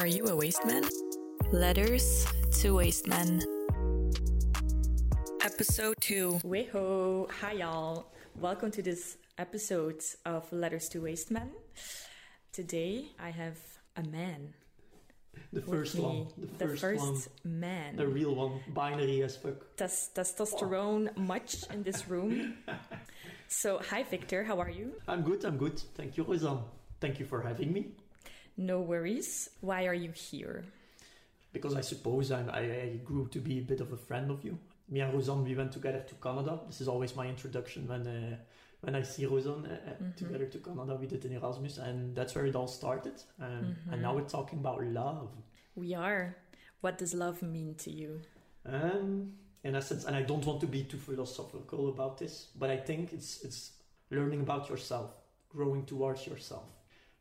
Are you a waste man? Letters to Waste Man. Episode 2. Weho! Hi, y'all. Welcome to this episode of Letters to Waste Man. Today, I have a man. The first me. one. The first, first man. The real one. Binary as fuck. Tes- testosterone much in this room. so, hi, Victor. How are you? I'm good, I'm good. Thank you, Rosanne. Thank you for having me. No worries. Why are you here? Because I suppose I'm, I, I grew to be a bit of a friend of you. Me and Rosanne, we went together to Canada. This is always my introduction when uh, when I see Rosanne uh, uh, together to Canada. We did an Erasmus, and that's where it all started. Um, And now we're talking about love. We are. What does love mean to you? Um, in essence, and I don't want to be too philosophical about this, but I think it's it's learning about yourself, growing towards yourself.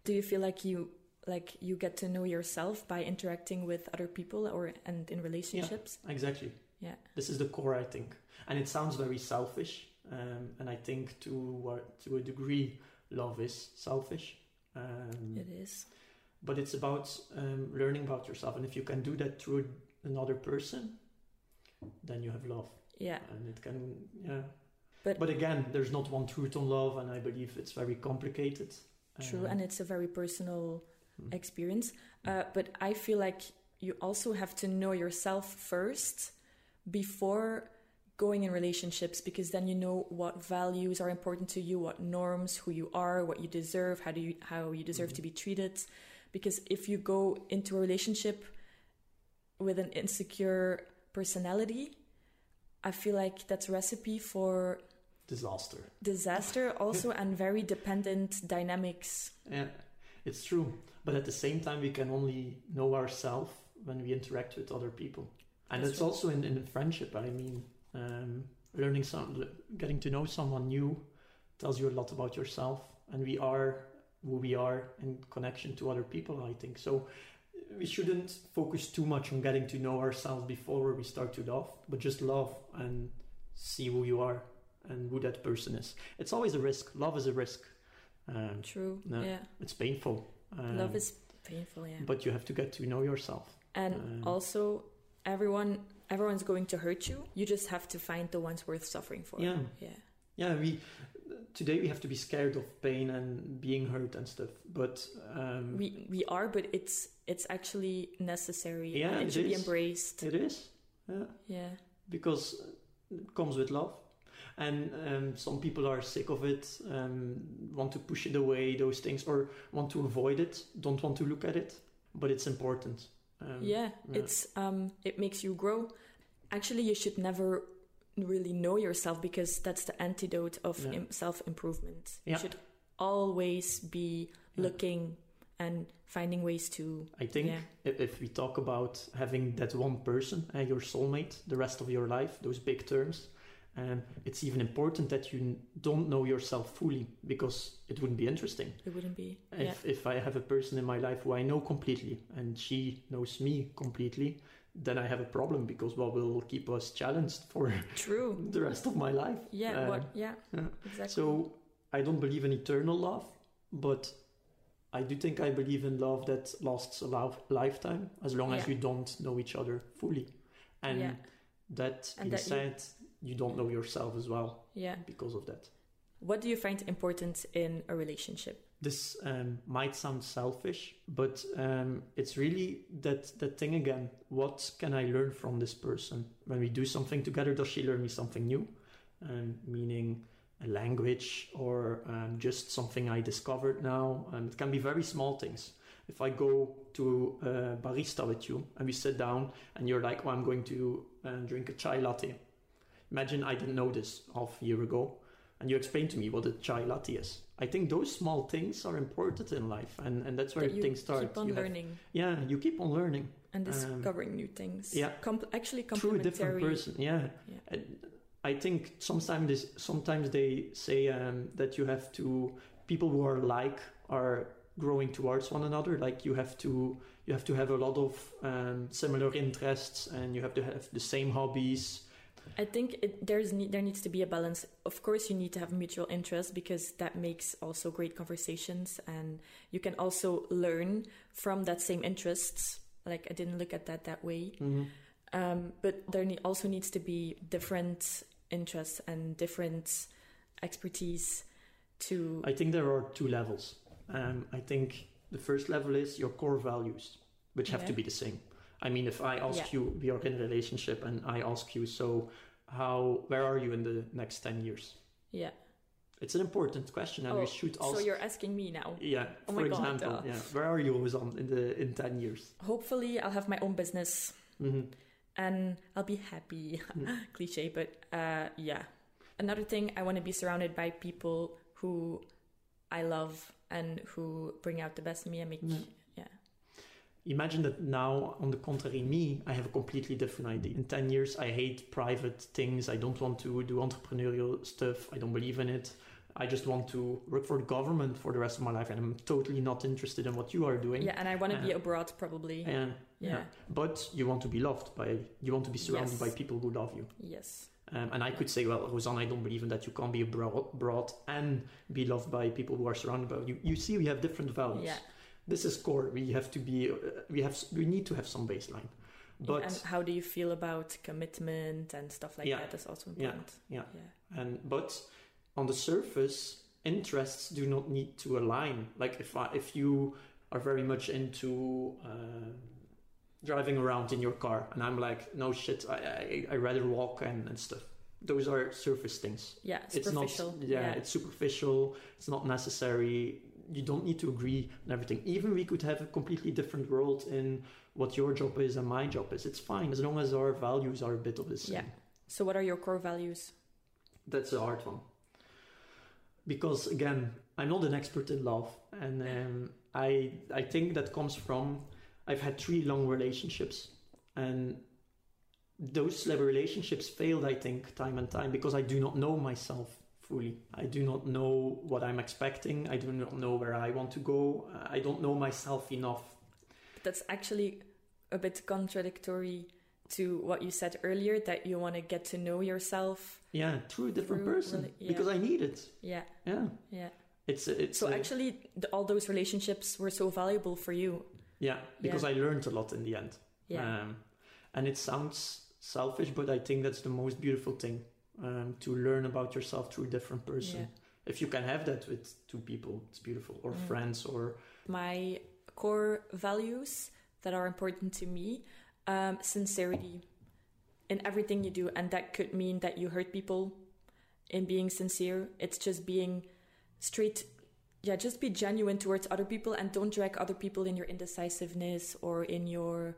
Do you feel like you like you get to know yourself by interacting with other people or and in relationships? yeah, Exactly. Yeah. This is the core, I think, and it sounds very selfish. Um, and I think to what to a degree, love is selfish. Um, It is. but it's about um, learning about yourself, and if you can do that through another person, then you have love, Yeah. and it can, yeah. But- but again, there's not one truth on love, and I believe it's very complicated. True, Um, and it's a very personal. Experience. Uh, but I feel like you also have to know yourself first before going in relationships because then you know what values are important to you, what norms, who you are, what you deserve, how do you how you deserve to be treated. Because if you go into a relationship with an insecure personality, I feel like that's a recipe for disaster. disaster also and very dependent dynamics. Yeah, it's true. But at the same time, we can only know ourselves when we interact with other people. And That's right. also in, in friendship. I mean, um, learning some, getting to know someone new tells you a lot about yourself. And we are who we are in connection to other people, I think. So we shouldn't focus too much on getting to know ourselves before we start to love, but just love and see who you are and who that person is. It's always a risk. Love is a risk. Um, True. No. Yeah. it's painful. Um, Love is painful, yeah. but you have to get to know yourself. and um, also everyone everyone's going to hurt you. You just have to find the ones worth suffering for. Yeah. Yeah. Yeah, we today we have to be scared of pain and being hurt and stuff. But um, We we are, but it's it's actually necessary. Yeah, it it should be is. embraced. it is, yeah, Yeah. because it comes with love. And um, some people are sick of it, um, want to push it away, those things, or want to avoid it, don't want to look at it. But it's important. Um, yeah. yeah. It's um it makes you grow. Actually, you should never really know yourself because that's the antidote of Yeah. im- self improvement. Yeah. You should always be looking and finding ways to I think Yeah. if, if we talk about having that one person, uh, your soulmate, the rest of your life, those big terms, um, it's even important that you don't know yourself fully because it wouldn't be interesting. it wouldn't be yeah. If, if I have a person in my life who I know completely and she knows me completely, then I have a problem because what will keep us challenged for True. the rest of my life. Yeah. Um, what? Yeah. yeah. Exactly. So I don't believe in eternal love, but I do think I believe in love that lasts a lifetime as long as Yeah. you don't know each other fully. And that And being that said, you... don't know yourself as well yeah. because of that. What do you find important in a relationship? This um, might sound selfish, but um, it's really that that thing again. What can I learn from this person when we do something together? Does she learn me something new? Um, meaning a language or um, just something I discovered now. Um, it can be very small things. If I go to a barista with you and we sit down and you're like, "Oh, I'm going to uh, drink a chai latte." Imagine I didn't know this half a year ago and you explain to me what a chai latte is. I think those small things are important in life, and, and that's where that things start. keep on You have- yeah, you keep on learning and um, discovering new things. yeah. Com- actually, through a different person. Yeah, Yeah. And I think sometimes this, sometimes they say um, that you have to people who are like are growing towards one another. Like you have to you have to have a lot of um, similar interests, and you have to have the same hobbies. I think it, there's ne- there needs to be a balance. Of course, you need to have mutual interest because that makes also great conversations, and you can also learn from that same interests. Like I didn't look at that that way, hmm um, but there ne- also needs to be different interests and different expertise to I think there are two levels. Um, I think the first level is your core values, which have to be the same. I mean, if I ask Yeah. you, we are in a relationship, and I ask you, so how, where are you in the next ten years? yeah. It's an important question, and we should should So you're asking me now. yeah, Oh for my God, example, uh. yeah, where are you in the in ten years? Hopefully, I'll have my own business hmm and I'll be happy. Mm. Cliche, but uh, yeah. Another thing, I want to be surrounded by people who I love and who bring out the best in me and make. Yeah. Yeah. Imagine that now, on the contrary, me, I have a completely different idea. In 10 years, I hate private things. I don't want to do entrepreneurial stuff. I don't believe in it. I just want to work for the government for the rest of my life. And I'm totally not interested in what you are doing. Yeah, and I want to be Uh, abroad probably. And, yeah. Yeah. But you want to be loved by, you want to be surrounded Yes. by people who love you. Yes. Um, and I could say, well, Rosanne, I don't believe in that. You can't be abroad, abroad and be loved by people who are surrounded by you. You see, we have different values. Yeah. This is core. We have to be, uh, we have, we need to have some baseline. But and how do you feel about commitment and stuff like Yeah. that? That's also important. Yeah. Yeah. and but on the surface interests do not need to align like if I, if you are very much into uh, driving around in your car and i'm like no shit i i, I rather walk and, and stuff those are surface things Yeah. it's Superficial. not yeah, it's superficial it's not necessary you don't need to agree on everything. Even we could have a completely different world in what your job is and my job is. It's fine as long as our values are a bit of the same. Yeah. So, what are your core values? that's a hard one. Because again i'm not an expert in love and um, i i think that comes from i've had three long relationships and those relationships failed i think time and time because i do not know myself fully i do not know what i'm expecting i do not know where i want to go i don't know myself enough That's actually a bit contradictory to what you said earlier that you want to get to know yourself. yeah through a different Through person rela- yeah. because i need it Yeah. yeah Yeah. it's it's So, uh, actually, the, all those relationships were so valuable for you. Yeah, because I learned a lot in the end. Yeah. Um, and it sounds selfish, but I think that's the most beautiful thing um, to learn about yourself through a different person. Yeah. If you can have that with two people, it's beautiful, or Mm. friends, or my core values that are important to me um, sincerity in everything you do and that could mean that you hurt people in being sincere it's just being straight yeah just be genuine towards other people and don't drag other people in your indecisiveness or in your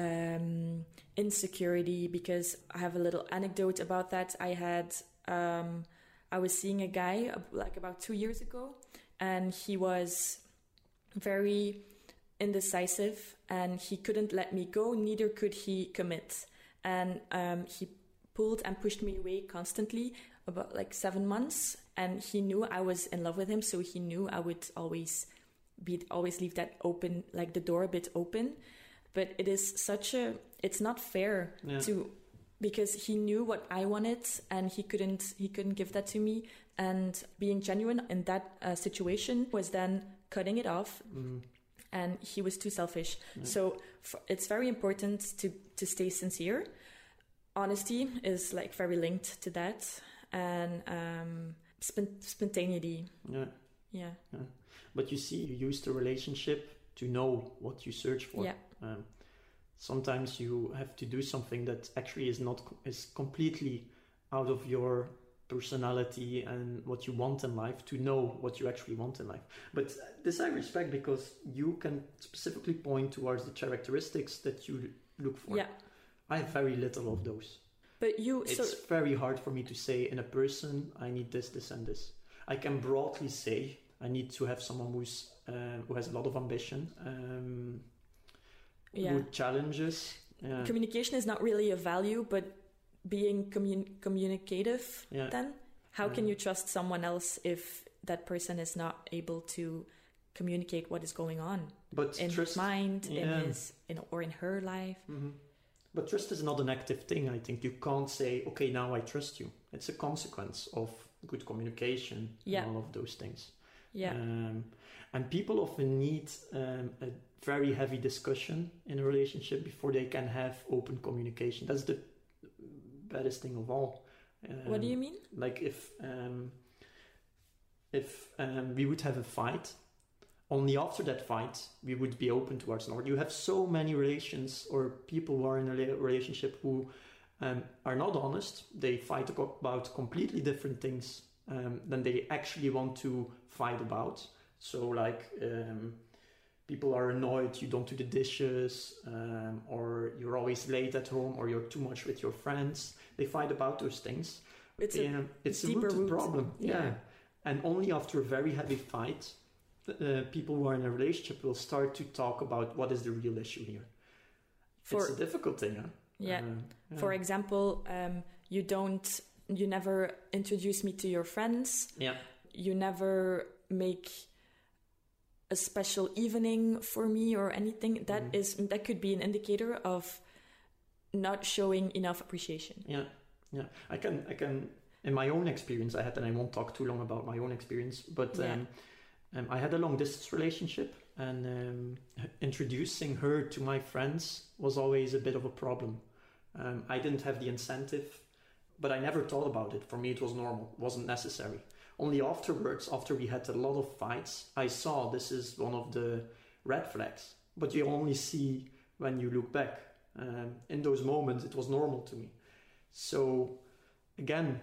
um, insecurity because I have a little anecdote about that. I had um, I was seeing a guy like about two years ago, and he was very indecisive, and he couldn't let me go. Neither could he commit, and um, he pulled and pushed me away constantly about like seven months. And he knew I was in love with him, so he knew I would always be always leave that open, like the door a bit open but it is such a it's not fair Yeah. to because he knew what I wanted and he couldn't he couldn't give that to me and being genuine in that uh, situation was then cutting it off mm, and he was too selfish Yeah. so f- it's very important to to stay sincere honesty is like very linked to that and um spon- spontaneity yeah. yeah But you see, you use the relationship to know what you search for. yeah Um, sometimes you have to do something that actually is not is completely out of your personality and what you want in life to know what you actually want in life. But this I respect because you can specifically point towards the characteristics that you look for. yeah I have very little of those. but you so It's very hard for me to say in a person I need this, this, and this. I can broadly say I need to have someone who's um, who has a lot of ambition, um, Yeah. good challenges. Yeah, communication is not really a value, but being commun- communicative, yeah, then how can you trust someone else if that person is not able to communicate what is going on but in trust. his mind, in his, in or in her life? Mhm. But trust is not an active thing. I think you can't say, okay, now I trust you. It's a consequence of good communication Yeah. and all of those things. Yeah. Um, and people often need um, a very heavy discussion in a relationship before they can have open communication. That's the baddest thing of all. what do Um, you mean? like if um, if um, we would have a fight only after that fight we would be open towards another you have so many relations or people who are in a relationship who um, are not honest they fight about completely different things um, than they actually want to fight about so like um, people are annoyed you don't do the dishes um, or you're always late at home or you're too much with your friends they fight about those things It's a it's a deeper rooted root. problem. Yeah. Yeah. and only after a very heavy fight, uh, people who are in a relationship will start to talk about what is the real issue here. For- it's a difficult thing, huh? yeah. Uh, yeah. For example, um, you don't, you never introduce me to your friends. yeah, You never make a special evening for me or anything. That Mhm. is that could be an indicator of not showing enough appreciation. yeah, yeah. I can, I can. In my own experience, I had, and I won't talk too long about my own experience, but Yeah. um, um, I had a long distance relationship, and um, introducing her to my friends was always a bit of a problem. Um, I didn't have the incentive, but I never thought about it. For me, it was normal, it wasn't necessary. Only afterwards, after we had a lot of fights, I saw this is one of the red flags. But you only see when you look back. Um, in those moments, it was normal to me. So, again,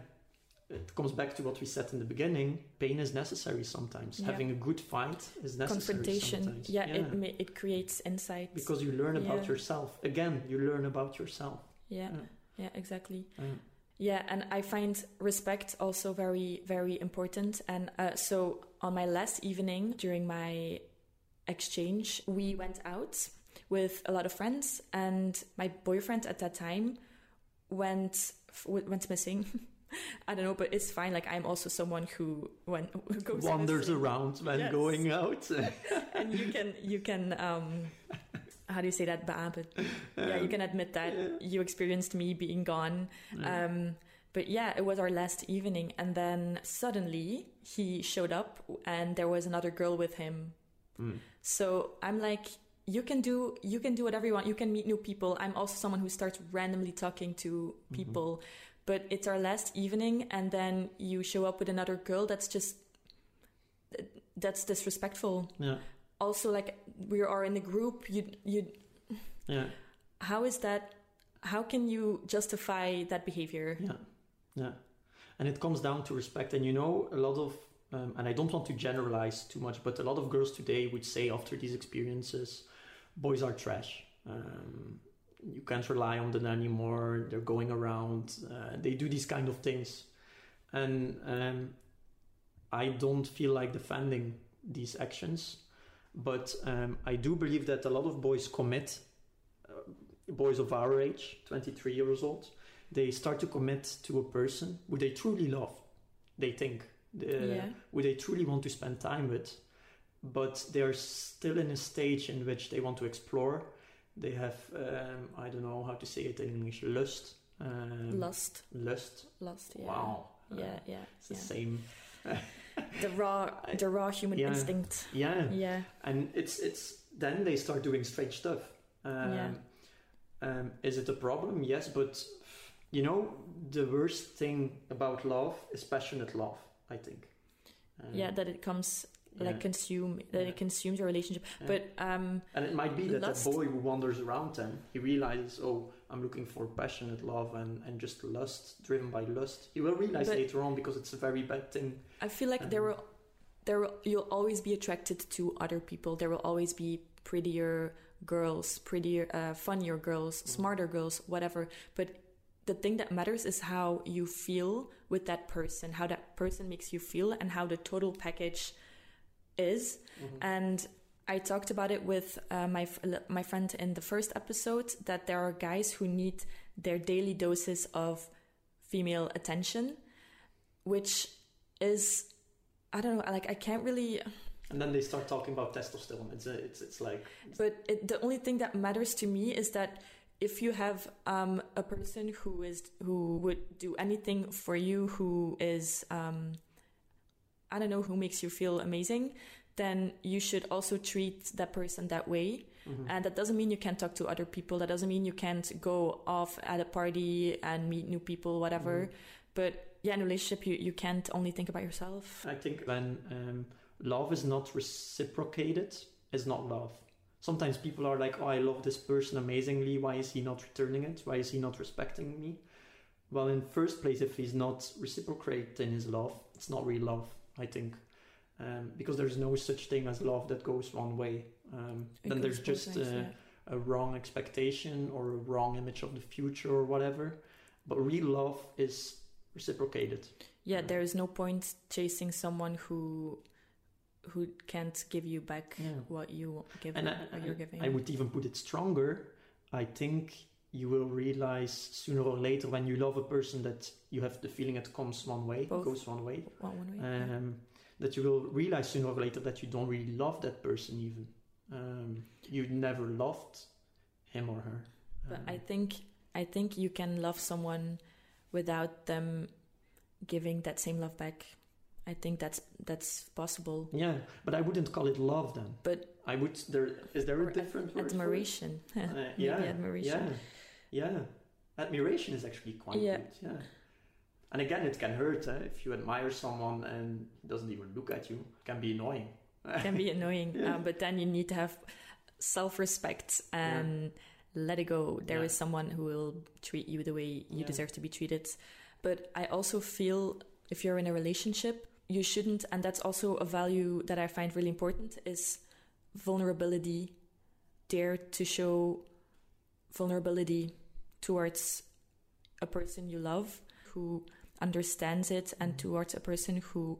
it comes back to what we said in the beginning. Pain is necessary sometimes. Yeah. Having a good fight is necessary Confrontation. sometimes. Yeah, it it creates insight. because you learn about Yeah. yourself. Again, you learn about yourself. yeah, Yeah. yeah, exactly. Yeah, and I find respect also very, very important. And uh, so on my last evening during my exchange, we went out with a lot of friends, and my boyfriend at that time went went missing. I don't know, but it's fine. Like I'm also someone who who goes wanders around when Yes. going out. and you can you can um how do you say that? Beamen? yeah you can admit that you experienced me being gone. Um but yeah it was our last evening and then suddenly he showed up and there was another girl with him. Mm. so i'm like you can do you can do whatever you want. You can meet new people. I'm also someone who starts randomly talking to Mm-hmm. people. But it's our last evening and then you show up with another girl that's just that's disrespectful. Yeah, also like we are in a group you you yeah, how is that how can you justify that behavior yeah, yeah. And it comes down to respect. And you know, a lot of, um, and I don't want to generalize too much, but a lot of girls today would say after these experiences, boys are trash. Um, you can't rely on them anymore. They're going around. Uh, they do these kind of things, and um, I don't feel like defending these actions, but um, I do believe that a lot of boys commit. Uh, boys of our age, 23 years old, they start to commit to a person who they truly love. They think, uh, Yeah. who they truly want to spend time with, but they're still in a stage in which they want to explore. They have, um, I don't know how to say it in English, lust. Um, lust Lust. lust yeah Wow. Yeah yeah, it's the same. the raw the raw human Yeah. instinct Yeah. yeah and it's it's then they start doing strange stuff. Um, Yeah. um, is it a problem? Yes, but you know the worst thing about love is passionate love. I think. Um, yeah that it comes like yeah. consume that Yeah. it consumes your relationship but um and it might be that lust- that boy who wanders around them, he realizes, oh, I'm looking for passionate love and, and just lust, driven by lust. You will realize But- later on because it's a very bad thing. i feel like there Um, will there will you'll always be attracted to other people there will always be prettier girls prettier uh, funnier girls Mm. smarter girls whatever but the thing that matters is how you feel with that person how that person makes you feel and how the total package is Mhm. and I talked about it with uh, my f- my friend in the first episode that there are guys who need their daily doses of female attention, which is I don't know like I can't really And then they start talking about testosterone. It's a, it's it's like but it, the only thing that matters to me is that if you have um, a person who is who would do anything for you, who is um, I don't know, who makes you feel amazing, then you should also treat that person that way. Mhm. And that doesn't mean you can't talk to other people. That doesn't mean you can't go off at a party and meet new people, whatever. Mhm. But yeah, in a relationship, you, you can't only think about yourself. I think when um, love is not reciprocated, it's not love. Sometimes people are like, "Oh, I love this person amazingly. Why is he not returning it? Why is he not respecting me?" Well, in first place, if he's not reciprocating his love, it's not real love. I think, um, because there's no such thing as love that goes one way. Um, then there's just ways, yeah. a wrong expectation or a wrong image of the future or whatever. But real love is reciprocated. yeah, there is no point chasing someone who who can't give you back Yeah. what you give And I, you're giving. I would even put it stronger. I think you will realize sooner or later when you love a person that you have the feeling it comes one way, Both. goes one way. One- one way, yeah. That you will realize sooner or later that you don't really love that person even. Um, you never loved him or her. But Um, I think I think you can love someone without them giving that same love back. I think that's that's possible. yeah, but I wouldn't call it love then. But I would. There is there a different word admiration. Uh, yeah, admiration. Yeah, yeah. Admiration is actually quite Yeah. good. Yeah. And again, it can hurt eh? if you admire someone and doesn't even look at you. It can be annoying. It can be annoying. Yeah. Uh, but then you need to have self-respect and let it go. There is Yeah. someone who will treat you the way you Yeah. deserve to be treated. But I also feel if you're in a relationship, you shouldn't, and that's also a value that I find really important, is vulnerability. Dare to show vulnerability towards a person you love who understands it and Mhm. towards a person who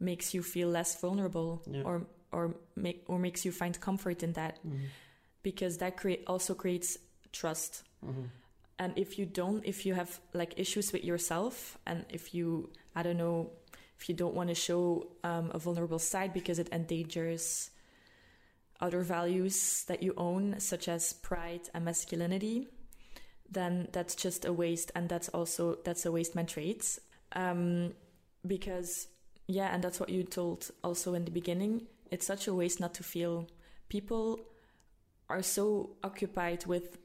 makes you feel less vulnerable Yeah. or or make or makes you find comfort in that Mhm. because that create also creates trust Mhm. and if you don't if you have like issues with yourself and if you i don't know if you don't want to show um, a vulnerable side because it endangers other values that you own such as pride and masculinity then that's just a waste and that's also that's a waste my traits. Um, because yeah and that's what you told also in the beginning. It's such a waste not to feel. People are so occupied with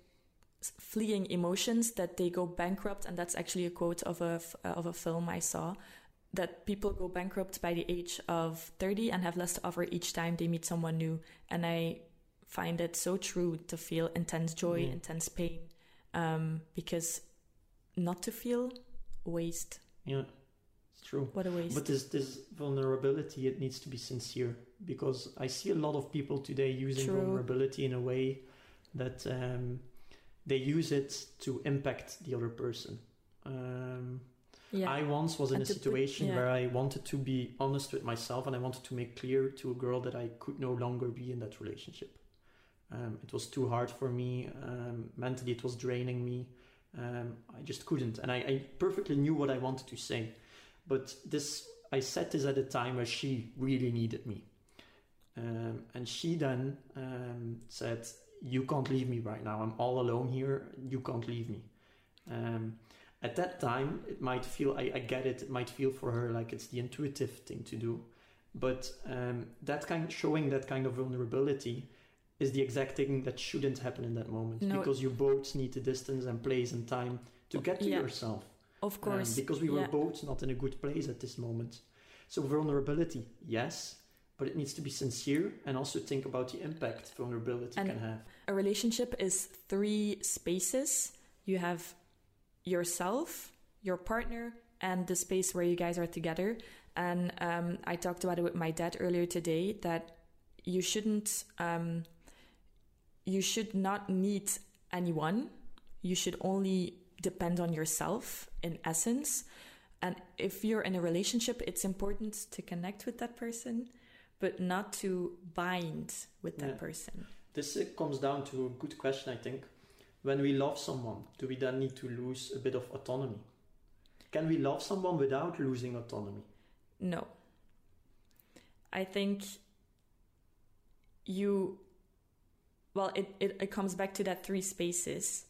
fleeing emotions that they go bankrupt and that's actually a quote of a f- of a film I saw that people go bankrupt by the age of 30 and have less to offer each time they meet someone new. And I find it so true to feel intense joy Mhm. intense pain um, because not to feel waste Yeah, it's true. what a waste But this this vulnerability, it needs to be sincere because I see a lot of people today using True. vulnerability in a way that um, they use it to impact the other person. Um, yeah I once was in And a to put- situation yeah. where I wanted to be honest with myself and I wanted to make clear to a girl that I could no longer be in that relationship. Um, it was too hard for me. Um, mentally, it was draining me. Um, I just couldn't. And I, I perfectly knew what I wanted to say. But this, I said this at a time where she really needed me. Um, and she then um, said, You can't leave me right now. I'm all alone here. You can't leave me. Um, at that time, it might feel, I, I get it, it might feel for her like it's the intuitive thing to do. But that kind, showing that kind of vulnerability is the exact thing that shouldn't happen in that moment No. because you both need the distance and place and time to get to Yeah. yourself. of Um, course because we were yeah. both not in a good place at this moment. So vulnerability, yes, but it needs to be sincere and also think about the impact vulnerability And- can have. a relationship is three spaces. You have yourself, your partner, and the space where you guys are together. And um, I talked about it with my dad earlier today that you shouldn't, um, you should not need anyone. You should only depend on yourself in essence. And if you're in a relationship, it's important to connect with that person, but not to bind with that Yeah. person. This comes down to a good question, I think. When we love someone, do we then need to lose a bit of autonomy? Can we love someone without losing autonomy? No. I think you well it, it, it comes back to that three spaces.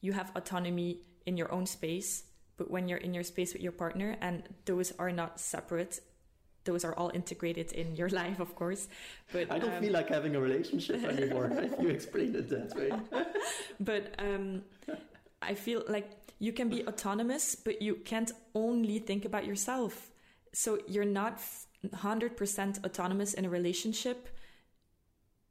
you have autonomy in your own space, but when you're in your space with your partner, and those are not separate, those are all integrated in your life, of course. But I don't um, feel like having a relationship anymore if you explain it that way. but um, I feel like you can be autonomous, but you can't only think about yourself. So you're not hundred percent autonomous in a relationship.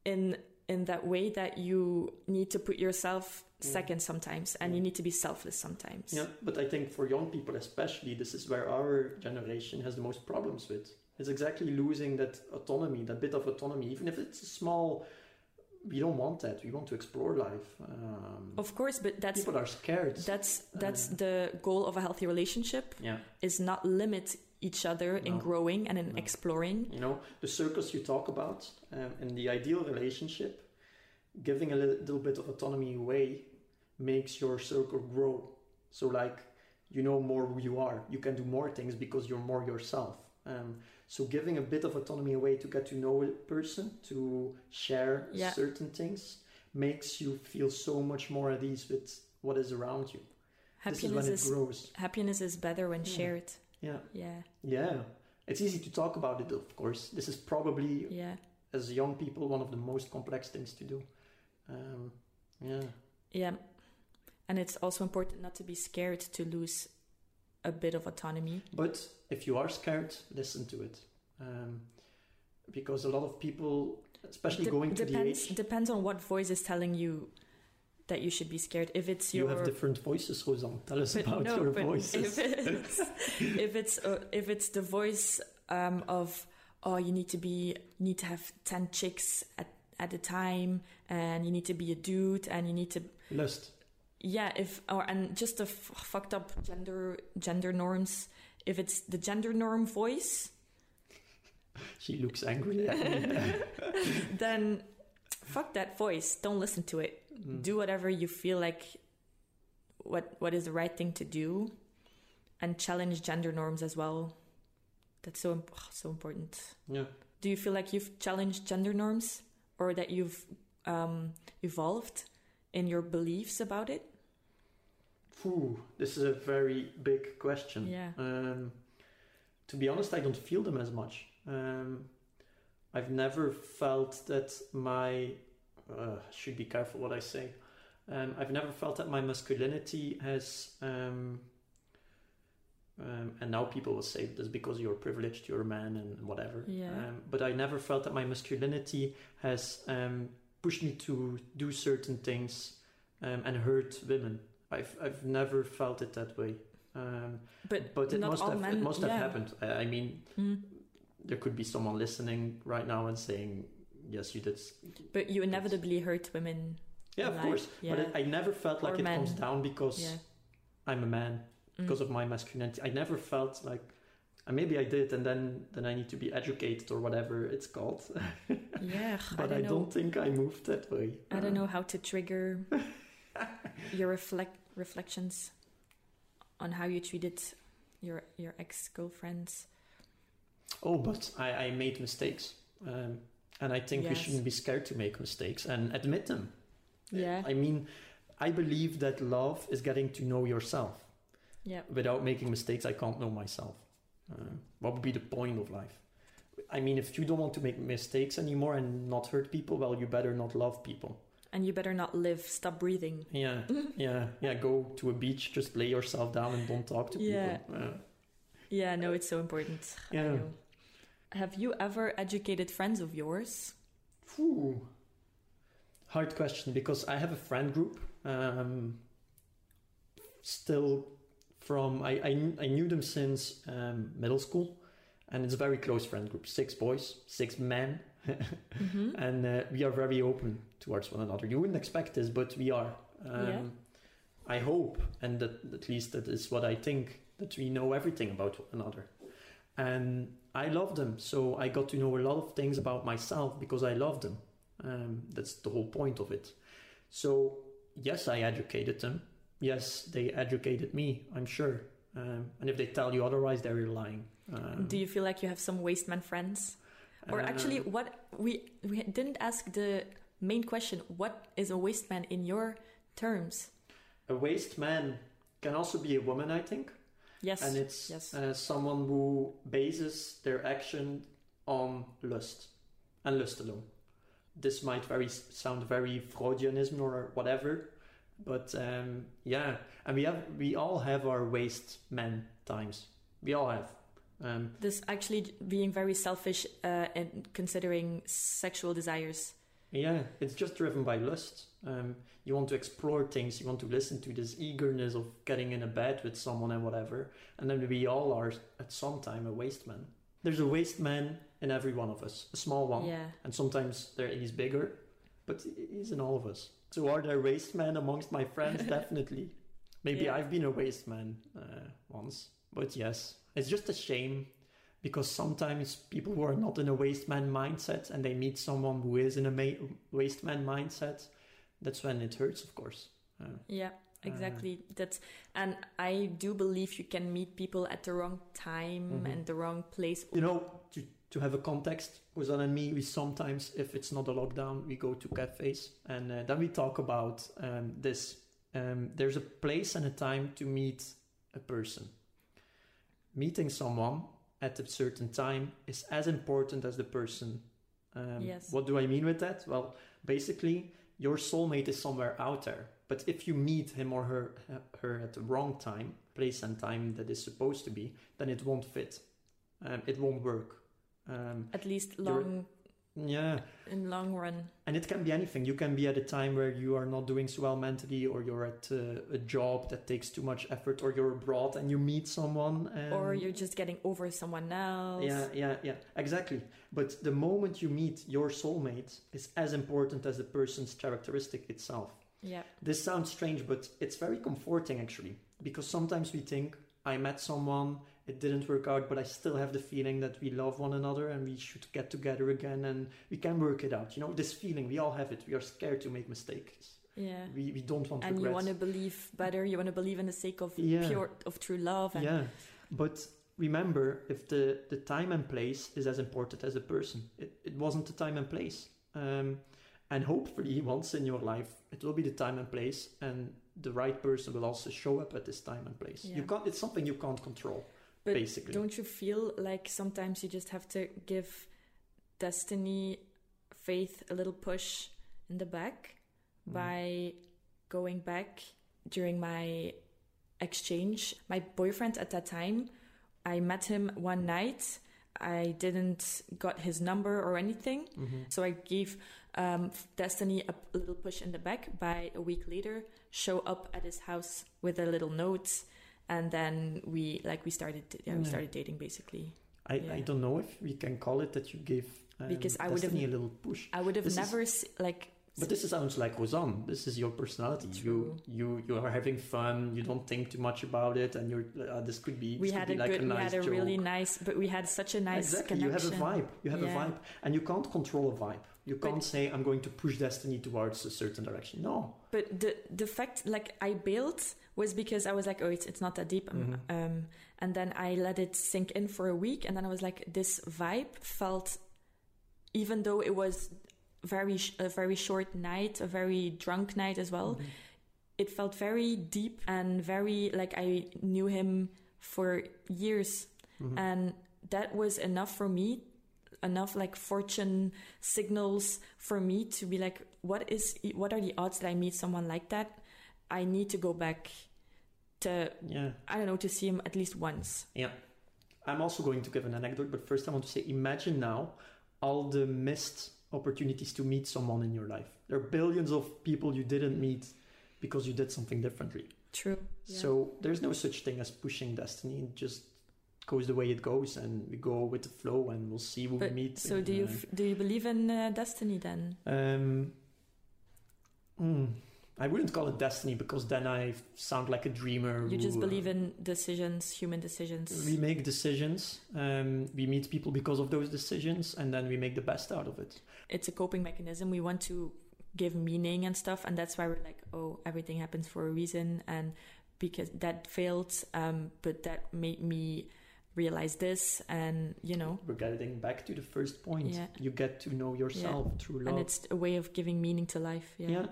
In in that way that you need to put yourself Mm. second sometimes, and you need to be selfless sometimes. Yeah, but I think for young people especially, this is where our generation has the most problems with. It's exactly losing that autonomy, that bit of autonomy, even if it's small. We don't want that. We want to explore life. Um, Of course, but that's people are scared. that's that's Uh, the goal of a healthy relationship yeah, is not limit each other in growing and in No. exploring. you know the circles you talk about um, in the ideal relationship, giving a little, bit of autonomy away makes your circle grow. So like you know more who you are. You can do more things because you're more yourself. Um, so giving a bit of autonomy away to get to know a person, to share Yeah. certain things, makes you feel so much more at ease with what is around you. this is when Happiness is happiness is better when Yeah. shared. Yeah, Yeah, yeah. It's easy to talk about it, of course. This is probably yeah, as young people one of the most complex things to do. Um, yeah, yeah. And it's also important not to be scared to lose a bit of autonomy. but if you are scared, listen to it, um, because a lot of people, especially Dep- going to depends the age, depends on what voice is telling you that you should be scared. If it's your. you have different voices. Rosanne, tell us but about no, your voices. If it's if it's, uh, if it's the voice um, of oh you need to be you need to have ten chicks at at a time and you need to be a dude and you need to Lust. yeah if or and just the f- fucked up gender gender norms if it's the gender norm voice She looks angry at me. then fuck that voice don't listen to it Mm. do whatever you feel like what what is the right thing to do and challenge gender norms as well that's so imp- so important Yeah. do you feel like you've challenged gender norms or that you've um, evolved in your beliefs about it Phew, this is a very big question. Yeah. Um, to be honest, I don't feel them as much. Um, I've never felt that my. Uh, should be careful what I say. Um, I've never felt that my masculinity has. Um, um, and now people will say this because you're privileged, you're a man, and whatever. Yeah. Um, but I never felt that my masculinity has um, pushed me to do certain things um, and hurt women. I've I've never felt it that way. Um, but, but it not must all have men it must have yeah. happened. I, I mean, Mm. there could be someone listening right now and saying, "Yes, you did." but you inevitably hurt women Yeah, of Like, course. But it, I never felt like Or it comes down because yeah I'm a man Mm. because of my masculinity. I never felt like. And maybe I did, and then then I need to be educated or whatever it's called. yeah but I I, don't know don't think I moved that way. I don't know how to trigger your reflect reflections on how you treated your your ex girlfriends. Oh, but I, I made mistakes. Um, and I think we shouldn't be scared to make mistakes and admit them. Yeah. I mean, I believe that love is getting to know yourself. Yeah, Without making mistakes, I can't know myself. Uh, what would be the point of life? I mean, if you don't want to make mistakes anymore and not hurt people, well, you better not love people. and you better not live. Stop breathing. Yeah, yeah, yeah. Go to a beach, just lay yourself down and don't talk to Yeah. people. Yeah. Yeah, no, it's so important. Yeah. Have you ever educated friends of yours? Phew. Hard question because I have a friend group. Um, still from I, I I knew them since um, middle school, and it's a very close friend group. Six boys, six men, Mm-hmm. and uh, we are very open towards one another. You wouldn't expect this, but we are. Um, Yeah. I hope, and that at least that is what I think, that we know everything about one another. And I love them, so I got to know a lot of things about myself because I love them. Um, that's the whole point of it. So, yes, I educated them. Yes, they educated me, I'm sure. Um, and if they tell you otherwise, they're lying. Um, Do you feel like you have some waste man friends? Or actually, um, what we we didn't ask the main question: What is a waste man in your terms? a waste man can also be a woman, I think. Yes. and it's yes. uh, someone who bases their action on lust and lust alone. This might very sound very Freudianism or whatever, but um, yeah, and we have we all have our waste man times. We all have. Um, this actually being very selfish uh, and considering sexual desires. Yeah, it's just driven by lust. Um, you want to explore things. You want to listen to this eagerness of getting in a bed with someone and whatever. And then we all are at some time a waste man. There's a waste man in every one of us, a small one. Yeah. and sometimes there he's bigger, but he's in all of us. So are there waste men amongst my friends? Definitely. Maybe Yeah. I've been a waste man uh, once, but yes, it's just a shame because sometimes people who are not in a waste man mindset and they meet someone who is in a ma- waste man mindset, that's when it hurts, of course. Uh, Yeah, exactly. That's and I do believe you can meet people at the wrong time Mhm. and the wrong place. You know, to, to have a context, Ozan and me, we sometimes, if it's not a lockdown, we go to cafes and uh, then we talk about um, this. Um, there's a place and a time to meet a person. Meeting someone at a certain time is as important as the person. Um, Yes. What do I mean with that? Well, basically, your soulmate is somewhere out there. But if you meet him or her, her at the wrong time, place and time that is supposed to be, then it won't fit. Um, it won't work. Um, At least long yeah, in long run. and it can be anything. You can be at a time where you are not doing so well mentally, or you're at a, a job that takes too much effort, or you're abroad and you meet someone, and or you're just getting over someone else. yeah, yeah, yeah, exactly. But the moment you meet your soulmate is as important as the person's characteristic itself. Yeah. This sounds strange, but it's very comforting actually, because sometimes we think, I met someone, it didn't work out, but I still have the feeling that we love one another and we should get together again and we can work it out. You know, this feeling, we all have it. We are scared to make mistakes. Yeah. We, we don't want and you want to believe better. You want to believe in the sake of Yeah. pure of true love. And Yeah, but remember, if the, the time and place is as important as the person, it, it wasn't the time and place. Um, and hopefully, once in your life, it will be the time and place, and the right person will also show up at this time and place. You can't. It's something you can't control, But basically. Don't you feel like sometimes you just have to give destiny, faith a little push in the back Mm. by going back during my exchange? My boyfriend at that time, I met him one night. I didn't got his number or anything, Mhm. so I gave um, Destiny a little push in the back. By a week later, show up at his house with a little note, and then we like we started yeah, we started dating basically. I, I don't know if we can call it that you gave um, Because I would have- a little push. I would have This never se- like But this sounds like Rosanne. This is your personality. True. You you you are having fun. You don't think too much about it, and you're. Uh, this could be. we had could a like good, a we nice had a really nice, but we had such a nice exactly. connection. You have a vibe. You have Yeah. a vibe, and you can't control a vibe. You can't say I'm going to push destiny towards a certain direction. No. But the the fact like I bailed was because I was like, oh, it's it's not that deep. Um, Mhm. Um, and then I let it sink in for a week, and then I was like, this vibe felt, even though it was very sh- a very short night, a very drunk night as well. Mhm. It felt very deep and very like I knew him for years, Mhm. and that was enough for me enough like fortune signals for me to be like what is what are the odds that i meet someone like that i need to go back to yeah. i don't know to see him at least once Yeah. I'm also going to give an anecdote, but first I want to say imagine now all the missed opportunities to meet someone in your life. There are billions of people you didn't meet because you did something differently. true So there's no such thing as pushing destiny. It just goes the way it goes, and we go with the flow, and we'll see who but we meet. so do you Uh, f- do you believe in uh, destiny then um, hmm, I wouldn't call it destiny because then I sound like a dreamer. you just who, uh, believe in decisions human decisions We make decisions. Um, we meet people because of those decisions, and then we make the best out of it. it's a coping mechanism we want to give meaning and stuff and that's why we're like oh everything happens for a reason and because that failed um but that made me realize this and you know We're getting back to the first point. Yeah. You get to know yourself through love. and it's a way of giving meaning to life yeah, yeah.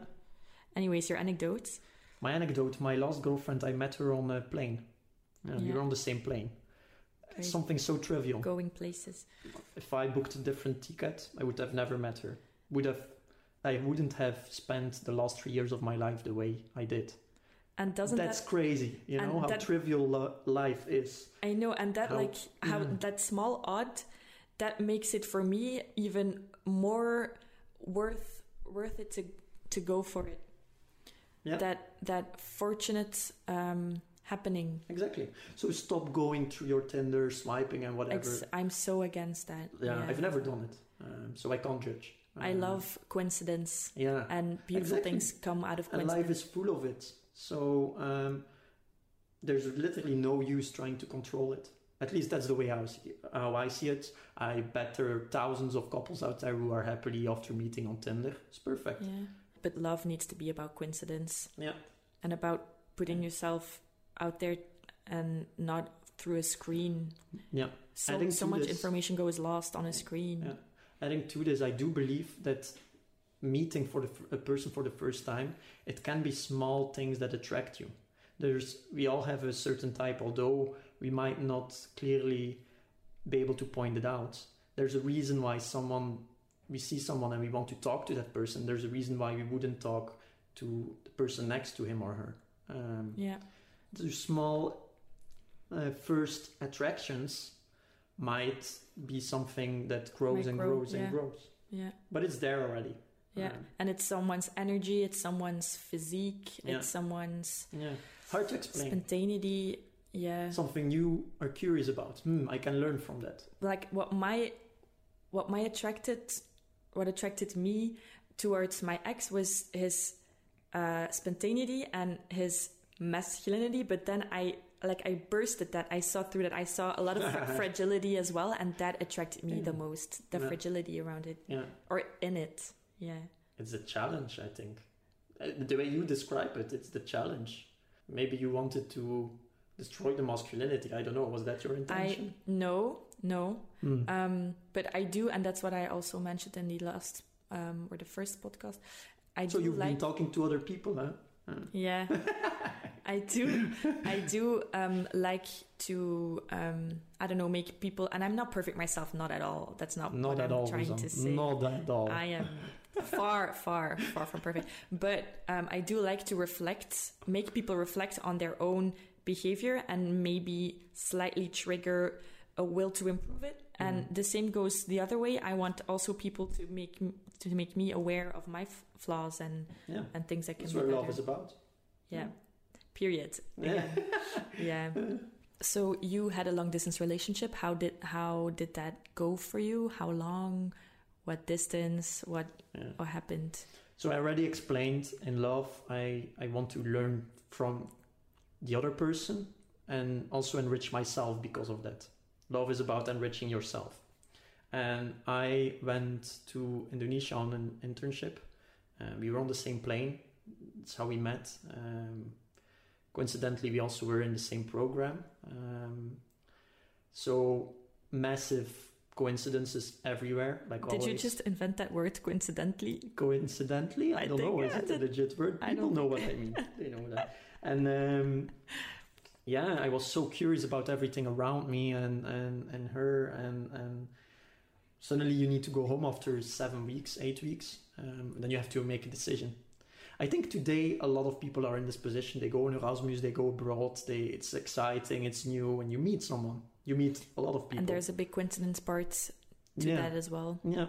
Anyways your anecdotes My anecdote: my last girlfriend, I met her on a plane. Yeah, We were on the same plane. Great. Something so trivial. Going places. If I booked a different ticket, I would have never met her. Would have, I wouldn't have spent the last three years of my life the way I did. And doesn't That's that crazy. You know how that- trivial lo- life is. I know, and that How- like how yeah. that small odd that makes it for me even more worth worth it to to go for it. Yeah. That that fortunate um happening. Exactly. So stop going through your Tinder, swiping and whatever. Ex- I'm so against that. yeah, I've never done it, um, so I can't judge. I Um, love coincidence Yeah, and beautiful Exactly. things come out of coincidence. and life is full of it. So um, there's literally no use trying to control it. At least that's the way I see, how I see it. I bet there are thousands of couples out there who are happily after meeting on Tinder. It's perfect. Yeah. But love needs to be about coincidence Yeah. and about putting yourself out there and not through a screen. Yeah. So, Adding so much this- information goes lost on a screen. Yeah. Adding to this, I do believe that meeting for the f- a person for the first time, it can be small things that attract you. There's we all have a certain type, although we might not clearly be able to point it out. There's a reason why someone we see someone and we want to talk to that person. There's a reason why we wouldn't talk to the person next to him or her. Um, Yeah. the small uh, first attractions might be something that grows Might and grow, grows yeah. and grows Yeah. but it's there already Yeah. Um, and it's someone's energy, it's someone's physique, Yeah. it's someone's yeah hard to explain spontaneity. Yeah. something you are curious about hmm i can learn from that like what my what my attracted what attracted me towards my ex was his uh, spontaneity and his masculinity but then i like i bursted that. I saw through that. I saw a lot of fra- fragility as well and that attracted me the most the Yeah. fragility around it. Yeah. Or in it. Yeah. It's a challenge i think. Uh, the way you describe it it's the challenge. Maybe you wanted to destroy the masculinity. I don't know. Was that your intention i intention? no no Hmm. um but i do and that's what i also mentioned in the last um or the first podcast i so do you've like been talking to other people huh Uh, Yeah, I do. I do um, like to um, I don't know make people, and I'm not perfect myself, not at all. That's not, not what at I'm all trying to say. not at all I am far, far, far from perfect. But um, I do like to reflect, make people reflect on their own behavior, and maybe slightly trigger a will to improve it. And Mhm. the same goes the other way. I want also people to make to make me aware of my f- flaws and yeah and things that can that's what love is about Yeah. Period. Yeah. yeah. So you had a long distance relationship. How did how did that go for you? How long? What distance? What yeah. what happened? So I already explained in love, I, I want to learn from the other person and also enrich myself because of that. Love is about enriching yourself. And I went to Indonesia on an internship. Uh, we were on the same plane. That's how we met. Um, coincidentally, we also were in the same program. Um, so massive coincidences everywhere. Like Did you just invent that word coincidentally? coincidentally i, I don't know is it a legit word I people don't know what i mean they know that and um, yeah i was so curious about everything around me and and and her and and suddenly you need to go home after seven weeks eight weeks um, then you have to make a decision I think today a lot of people are in this position. They go on Erasmus, they go abroad. They it's exciting, it's new, and you meet someone. You meet a lot of people. And there's a big coincidence part to yeah. that as well. Yeah.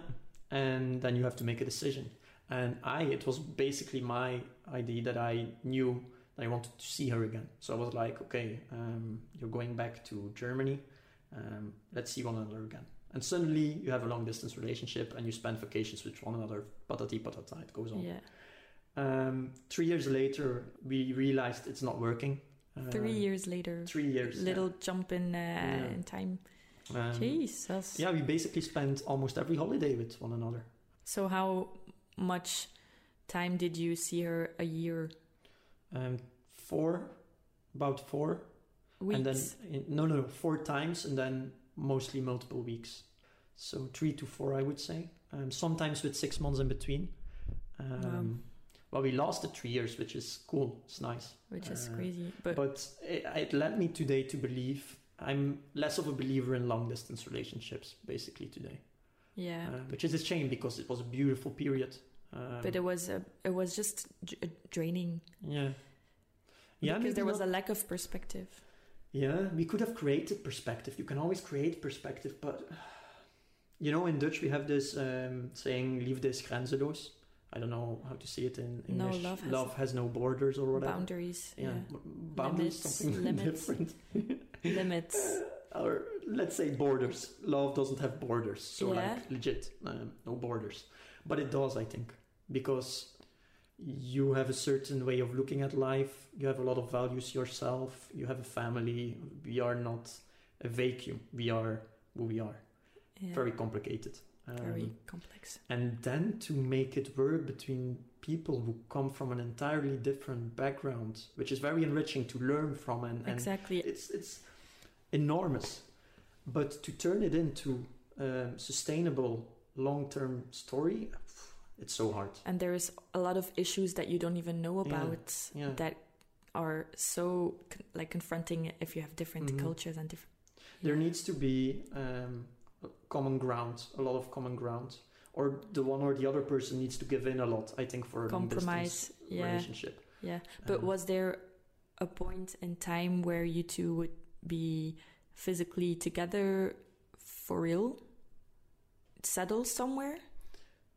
And then you have to make a decision. And I, it was basically my idea that I knew I wanted to see her again. So I was like, okay, um, you're going back to Germany. Um, let's see one another again. And suddenly you have a long distance relationship and you spend vacations with one another. Patati patata, it goes on. Yeah. Um, three years later, we realized it's not working. Three Um, years later. Three years. yeah. Little jump in uh, in time. Um, Jesus. yeah, we basically spent almost every holiday with one another. So how much time did you see her a year? Um, four, about four, Weeks. and then in, no, no, no, four times, and then mostly multiple weeks. So three to four, I would say. Um, sometimes with six months in between. Um, Wow. well, we lasted three years, which is cool. It's nice. which is Uh, crazy. But, But it, it led me today to believe I'm less of a believer in long distance relationships, basically today, yeah, uh, which is a shame because it was a beautiful period. Um, but it was a, it was just d- draining yeah, yeah, because there was not- a lack of perspective. Yeah, we could have created perspective. You can always create perspective, but you know, in Dutch we have this um, saying "liefde is grenzeloos." I don't know how to say it in English. No, English. love has- no borders or whatever. Boundaries, Yeah, yeah, boundaries Limits, something limits. different. limits. or let's say borders. Love doesn't have borders, so Yeah. like legit, um, no borders. But it does, I think, because you have a certain way of looking at life. You have a lot of values yourself. You have a family. We are not a vacuum. We are who we are. Yeah, Very complicated. Um, very complex. and then to make it work between people who come from an entirely different background, which is very enriching to learn from, and, and Exactly. it's it's enormous. But to turn it into a sustainable long term story, it's so hard. and there's a lot of issues that you don't even know about yeah. that are so like confronting if you have different Mhm. cultures and different There needs to be um, common ground, a lot of common ground, or the one or the other person needs to give in a lot. I think for a compromise yeah relationship. yeah but Um, was there a point in time where you two would be physically together for real settled somewhere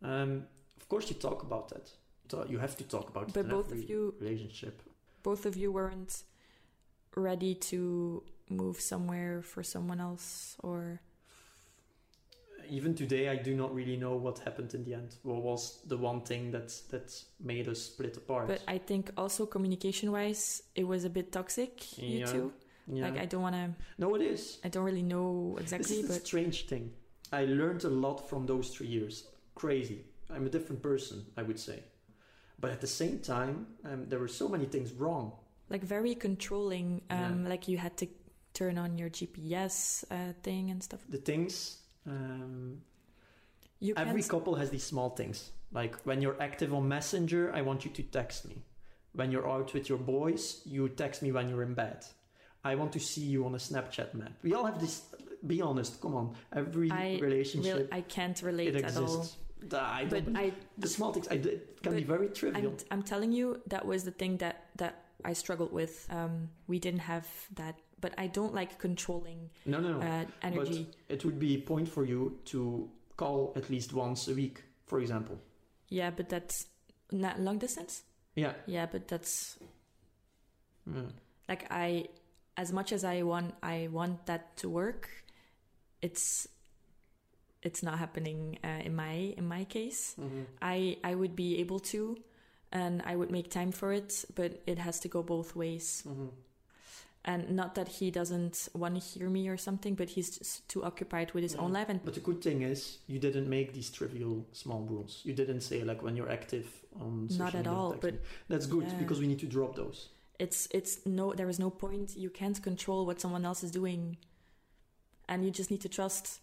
Um, of course, you talk about that. So You have to talk about But both of you- relationship. both of you weren't ready to move somewhere for someone else or Even today, I do not really know what happened in the end. What was the one thing that that made us split apart? but i think also communication wise it was a bit toxic you Yeah. two yeah. like i don't want to no, it is. i don't really know exactly this is but a strange thing. I learned a lot from those three years. Crazy. I'm a different person, I would say. But at the same time, um, there were so many things wrong. like very controlling um Yeah. like you had to turn on your gps uh, thing and stuff The things. Um, you Every couple has these small things. Like when you're active on Messenger, I want you to text me. When you're out with your boys, you text me when you're in bed. I want to see you on a Snapchat map. We all have this. Be honest, come on. Every I relationship, real, i can't relate it at all exists. I but i the small things, I, it can be very trivial. I'm, I'm telling you that was the thing that that i struggled with um we didn't have that but i don't like controlling no, no, no. uh, energy it would be a point for you to call at least once a week, for example. yeah but that's not long distance Yeah. yeah but that's yeah. like i as much as i want i want that to work it's it's not happening uh, in my in my case Mhm. i i would be able to and i would make time for it but it has to go both ways Mhm. and not that he doesn't want to hear me or something but he's just too occupied with his own life and But the good thing is, you didn't make these trivial small rules. You didn't say like when you're active on social not at all but that's good yeah. because we need to drop those. it's it's no there is no point you can't control what someone else is doing and you just need to trust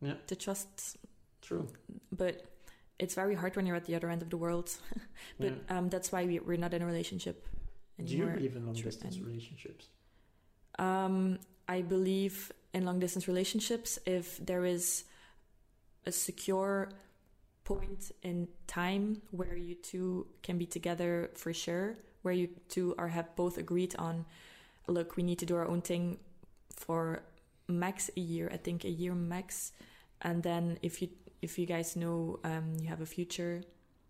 Yeah. to trust True. but it's very hard when you're at the other end of the world but Yeah. um that's why we, we're not in a relationship Anymore. Do you believe in long distance and- relationships? um i believe in long distance relationships if there is a secure point in time where you two can be together for sure where you two are have both agreed on look we need to do our own thing for max a year i think a year max and then if you if you guys know um, you have a future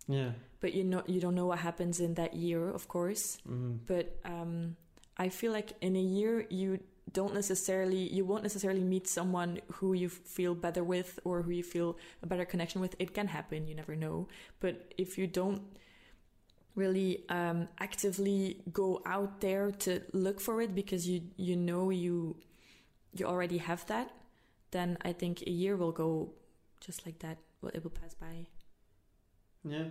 Yeah. but you know you don't know what happens in that year of course Mhm. but um, I feel like in a year you don't necessarily you won't necessarily meet someone who you feel better with or who you feel a better connection with. It can happen, you never know. But if you don't really um, actively go out there to look for it because you you know you you already have that, then I think a year will go just like that. Well, it will pass by. Yeah.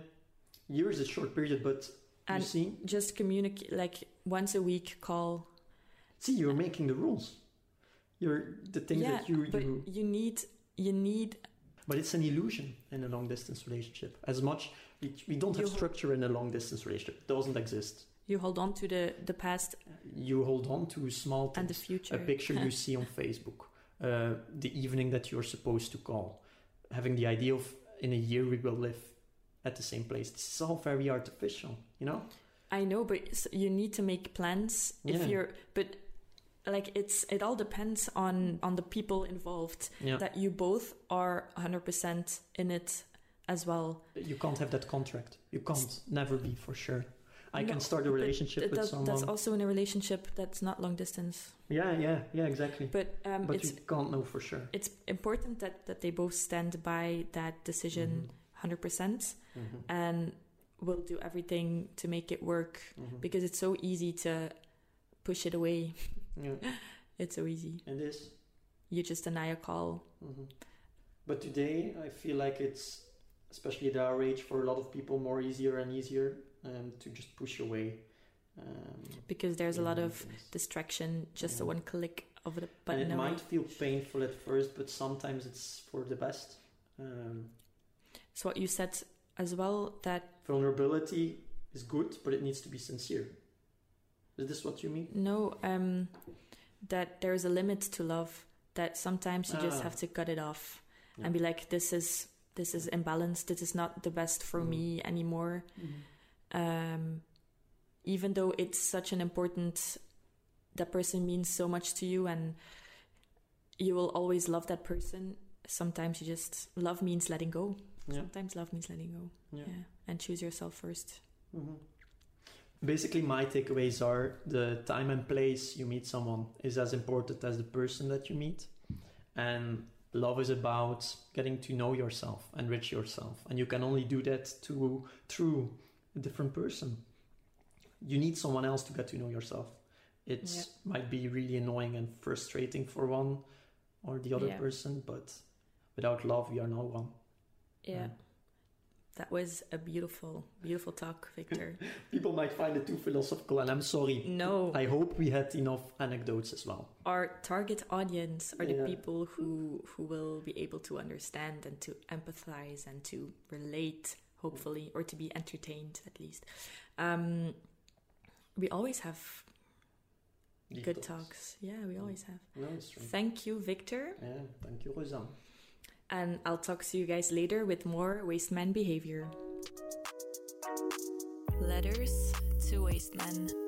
Year is a short period, but And you see, just communicate like once a week call see, you're making the rules. You're the things yeah, that you but you you need you need But it's an illusion in a long distance relationship. As much We, we don't have structure in a long distance relationship. It doesn't exist. You hold on to the the past You hold on to small and the future. a picture you see on Facebook, uh, the evening that you're supposed to call, having the idea of in a year we will live at the same place. This is all very artificial, you know. I know, but you need to make plans if Yeah. you're. But like it's it all depends on on the people involved Yeah, that you both are 100% in it as well. you can't have that contract. You can't never be for sure. I No, can start a relationship Th- with that- someone. That's also in a relationship that's not long distance. Yeah, yeah, yeah, exactly. But um, But it's you can't know for sure. it's important that that they both stand by that decision Mhm. 100% Mhm. and will do everything to make it work Mhm. because it's so easy to push it away. Yeah, It's so easy. it is. You just deny a call. Mhm. But today, I feel like it's, especially at our age, for a lot of people, more easier and easier um, to just push away. Um, because there's a lot of things. distraction just a Yeah. one click of the button. and it away. might feel painful at first, but sometimes it's for the best. Um, so what you said as well that vulnerability is good, but it needs to be sincere. Is this what you mean? no um that there's a limit to love that sometimes you just Ah. have to cut it off Yeah. and be like this is this is imbalanced this is not the best for Mm. me anymore um even though it's such an important that person means so much to you and you will always love that person sometimes you just love means letting go Yeah. sometimes love means letting go Yeah. yeah and choose yourself first Mhm. Basically, my takeaways are the time and place you meet someone is as important as the person that you meet. And love is about getting to know yourself, enrich yourself. And you can only do that to, through a different person. You need someone else to get to know yourself. It Yeah. might be really annoying and frustrating for one or the other Yeah. person, but without love, we are no one. yeah Yeah. that was a beautiful beautiful talk victor People might find it too philosophical, and I'm sorry. no I hope we had enough anecdotes as well. our target audience are the people who who will be able to understand and to empathize and to relate hopefully or to be entertained at least. Um we always have Deep good talks. Yeah we always have. No, it's true. thank you victor. Yeah, thank you, Rosanne. and i'll talk to you guys later with more waste man behavior. Letters to Waste Men.